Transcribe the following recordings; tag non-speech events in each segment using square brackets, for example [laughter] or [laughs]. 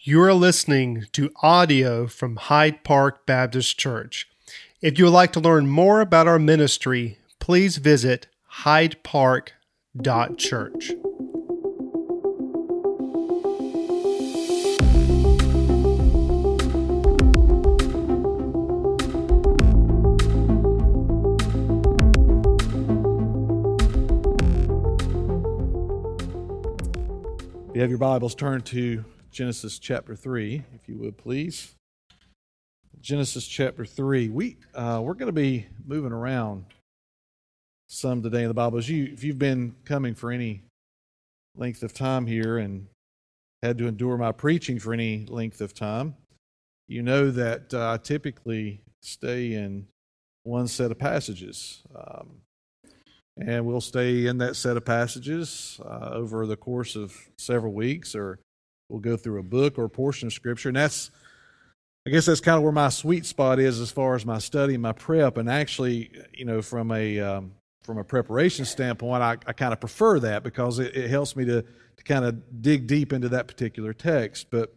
You are listening to audio from Hyde Park Baptist Church. If you would like to learn more about our ministry, please visit hydepark.church. You have your Bibles, turn to Genesis chapter 3, if you would please. Genesis chapter 3. We, uh, we're going to be moving around some today in the Bible. As you, if you've been coming for any length of time here and had to endure my preaching for any length of time, you know that uh, I typically stay in one set of passages. Um, and we'll stay in that set of passages uh, over the course of several weeks or We'll go through a book or a portion of Scripture. And that's, I guess that's kind of where my sweet spot is as far as my study my prep. And actually, you know, from a, um, from a preparation standpoint, I, I kind of prefer that because it, it, helps me to, to kind of dig deep into that particular text. But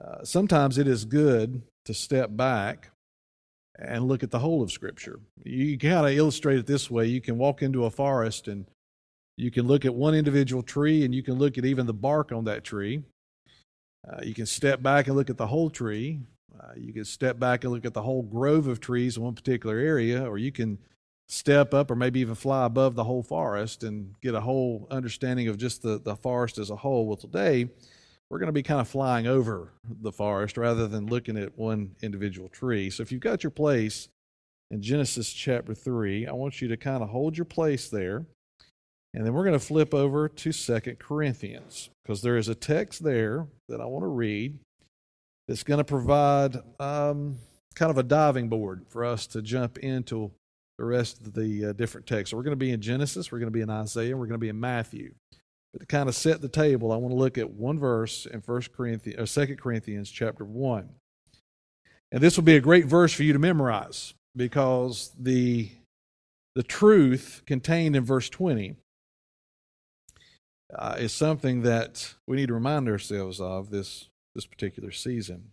uh, sometimes it is good to step back and look at the whole of Scripture. You kind of illustrate it this way you can walk into a forest and you can look at one individual tree and you can look at even the bark on that tree. Uh, you can step back and look at the whole tree. Uh, you can step back and look at the whole grove of trees in one particular area, or you can step up or maybe even fly above the whole forest and get a whole understanding of just the, the forest as a whole. Well, today we're going to be kind of flying over the forest rather than looking at one individual tree. So if you've got your place in Genesis chapter 3, I want you to kind of hold your place there. And then we're going to flip over to Second Corinthians because there is a text there that I want to read that's going to provide um, kind of a diving board for us to jump into the rest of the uh, different texts. So we're going to be in Genesis, we're going to be in Isaiah, we're going to be in Matthew. But to kind of set the table, I want to look at one verse in First Corinthians, or Second Corinthians, chapter one, and this will be a great verse for you to memorize because the the truth contained in verse twenty uh, is something that we need to remind ourselves of this this particular season.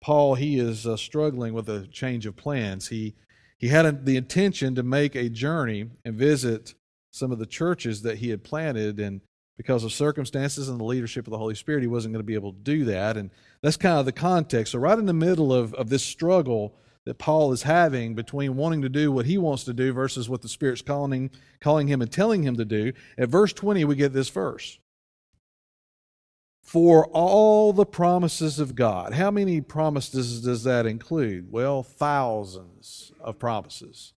Paul he is uh, struggling with a change of plans. He he had the intention to make a journey and visit some of the churches that he had planted and because of circumstances and the leadership of the Holy Spirit, he wasn't going to be able to do that. And that's kind of the context. So, right in the middle of, of this struggle that Paul is having between wanting to do what he wants to do versus what the Spirit's calling, calling him and telling him to do. At verse 20, we get this verse. For all the promises of God. How many promises does that include? Well, thousands of promises.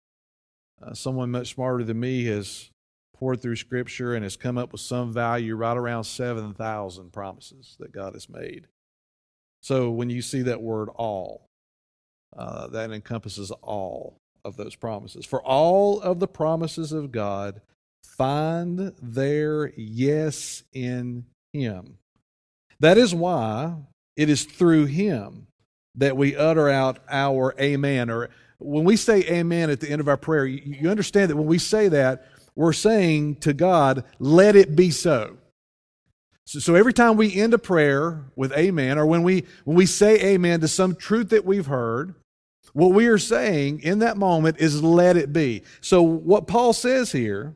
Uh, someone much smarter than me has pored through Scripture and has come up with some value right around 7,000 promises that God has made. So when you see that word all, uh, that encompasses all of those promises. For all of the promises of God find their yes in Him. That is why it is through Him that we utter out our amen. Or when we say amen at the end of our prayer, you understand that when we say that, we're saying to God, let it be so. So, so every time we end a prayer with amen, or when we, when we say amen to some truth that we've heard, what we are saying in that moment is let it be. So, what Paul says here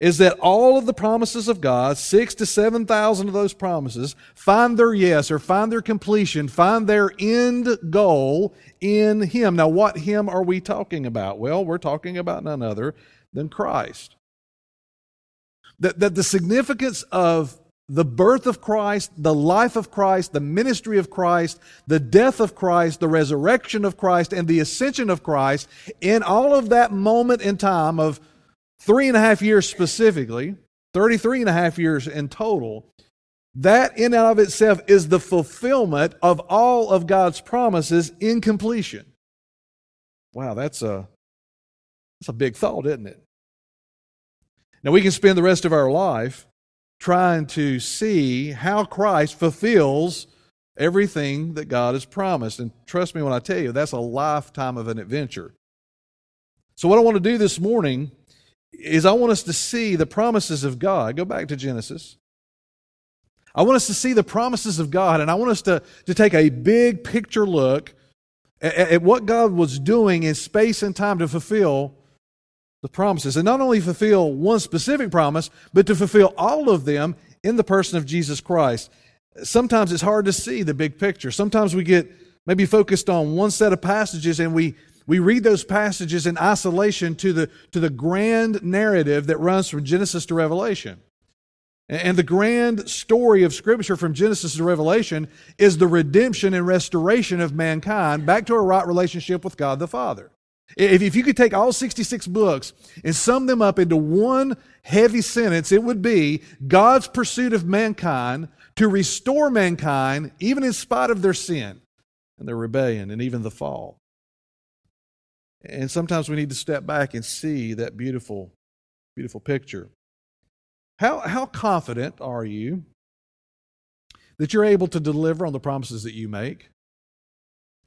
is that all of the promises of God, six to 7,000 of those promises, find their yes or find their completion, find their end goal in Him. Now, what Him are we talking about? Well, we're talking about none other than Christ. That, that the significance of the birth of Christ, the life of Christ, the ministry of Christ, the death of Christ, the resurrection of Christ, and the ascension of Christ, in all of that moment in time of three and a half years specifically, 33 and a half years in total, that in and of itself is the fulfillment of all of God's promises in completion. Wow, that's a, that's a big thought, isn't it? Now, we can spend the rest of our life trying to see how Christ fulfills everything that God has promised. And trust me when I tell you, that's a lifetime of an adventure. So, what I want to do this morning is I want us to see the promises of God. Go back to Genesis. I want us to see the promises of God, and I want us to, to take a big picture look at, at what God was doing in space and time to fulfill the promises. And not only fulfill one specific promise, but to fulfill all of them in the person of Jesus Christ. Sometimes it's hard to see the big picture. Sometimes we get maybe focused on one set of passages and we, we read those passages in isolation to the, to the grand narrative that runs from Genesis to Revelation. And the grand story of Scripture from Genesis to Revelation is the redemption and restoration of mankind back to a right relationship with God the Father. If, if you could take all 66 books and sum them up into one heavy sentence, it would be God's pursuit of mankind to restore mankind, even in spite of their sin and their rebellion and even the fall. And sometimes we need to step back and see that beautiful, beautiful picture. How, how confident are you that you're able to deliver on the promises that you make?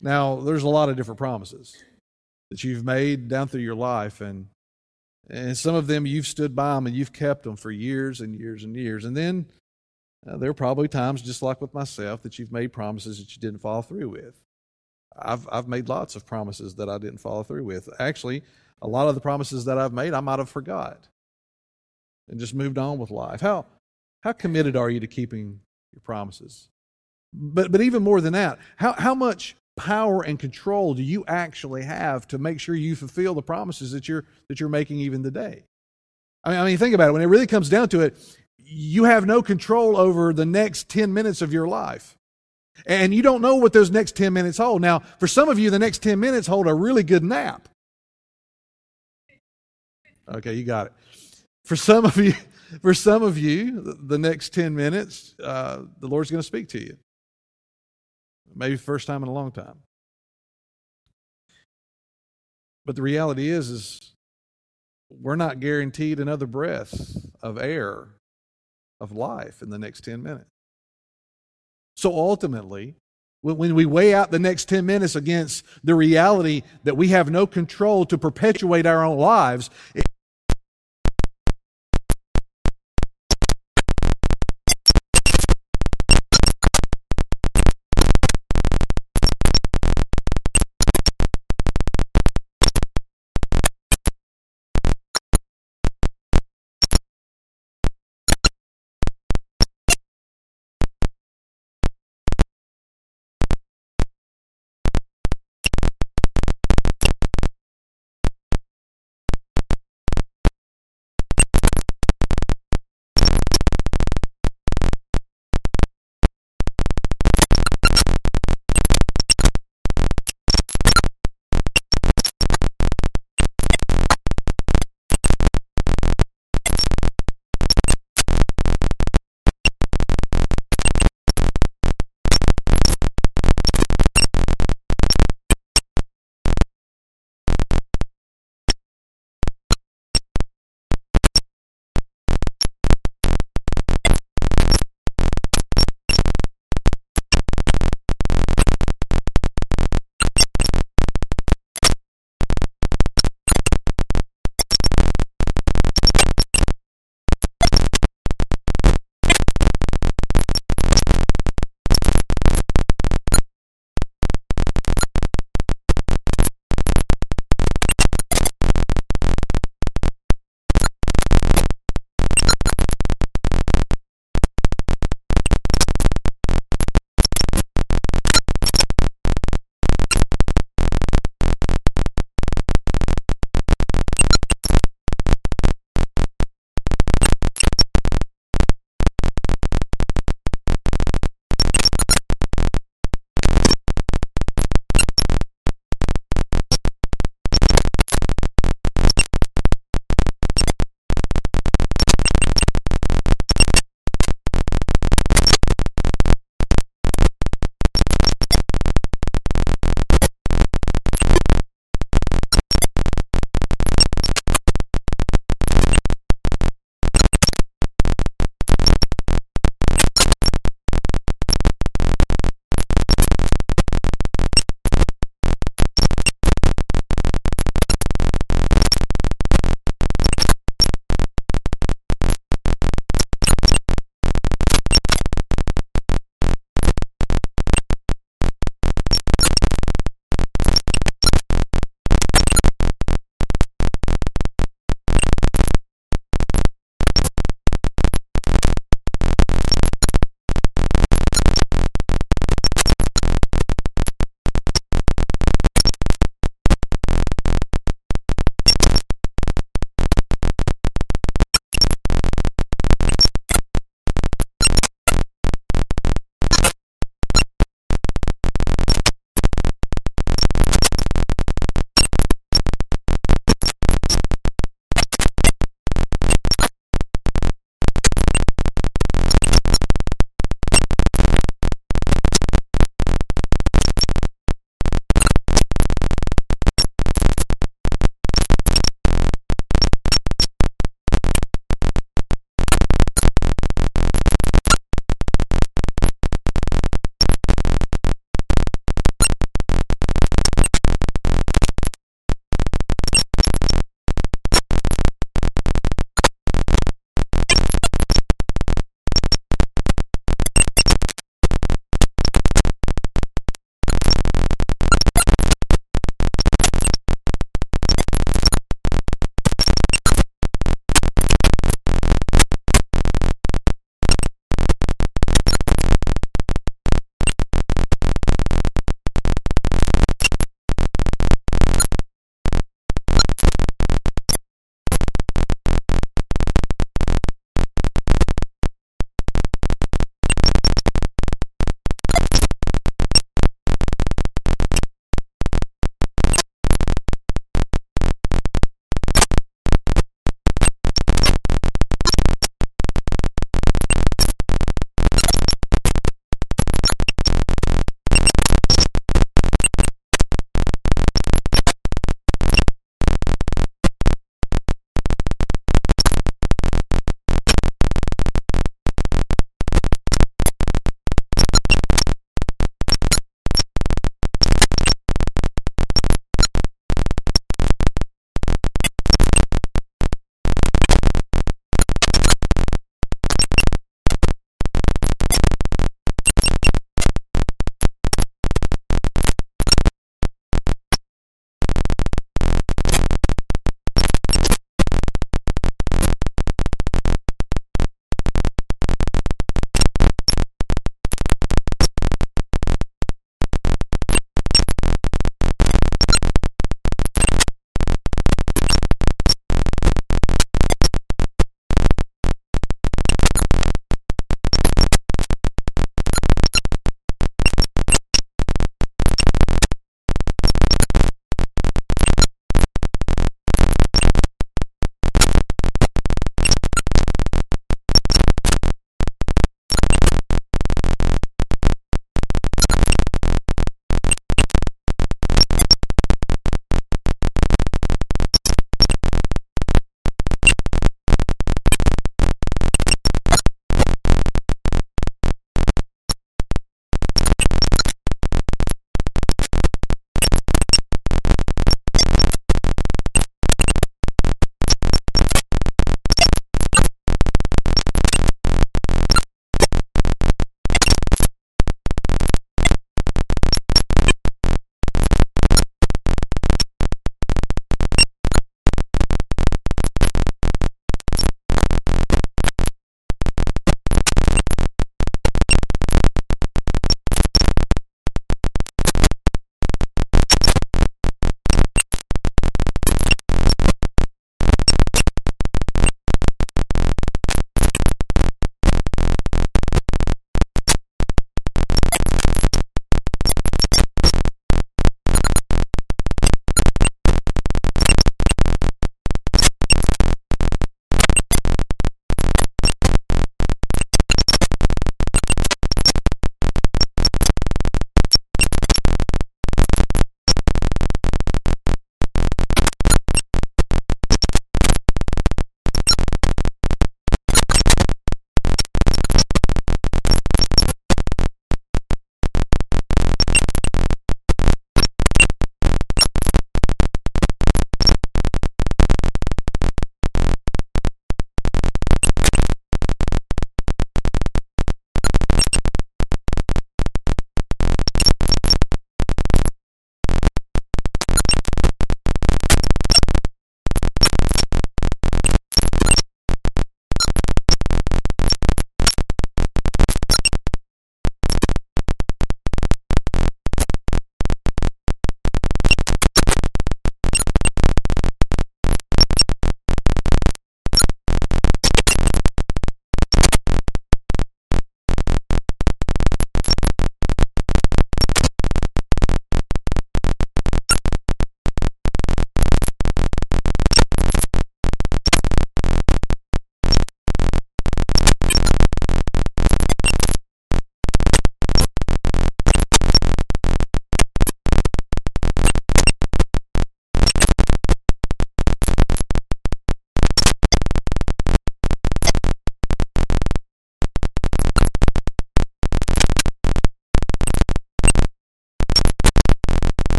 Now, there's a lot of different promises that you've made down through your life, and, and some of them you've stood by them and you've kept them for years and years and years. And then uh, there are probably times, just like with myself, that you've made promises that you didn't follow through with. I've, I've made lots of promises that I didn't follow through with. Actually, a lot of the promises that I've made, I might have forgot and just moved on with life. How, how committed are you to keeping your promises? But, but even more than that, how, how much power and control do you actually have to make sure you fulfill the promises that you're, that you're making even today? I mean, I mean, think about it. When it really comes down to it, you have no control over the next 10 minutes of your life. And you don't know what those next 10 minutes hold. Now, for some of you, the next 10 minutes hold a really good nap. Okay, you got it. For some of you, [laughs] for some of you, the next 10 minutes, uh, the Lord's going to speak to you. Maybe first time in a long time. But the reality is, is we're not guaranteed another breath of air of life in the next 10 minutes. So ultimately, when we weigh out the next 10 minutes against the reality that we have no control to perpetuate our own lives,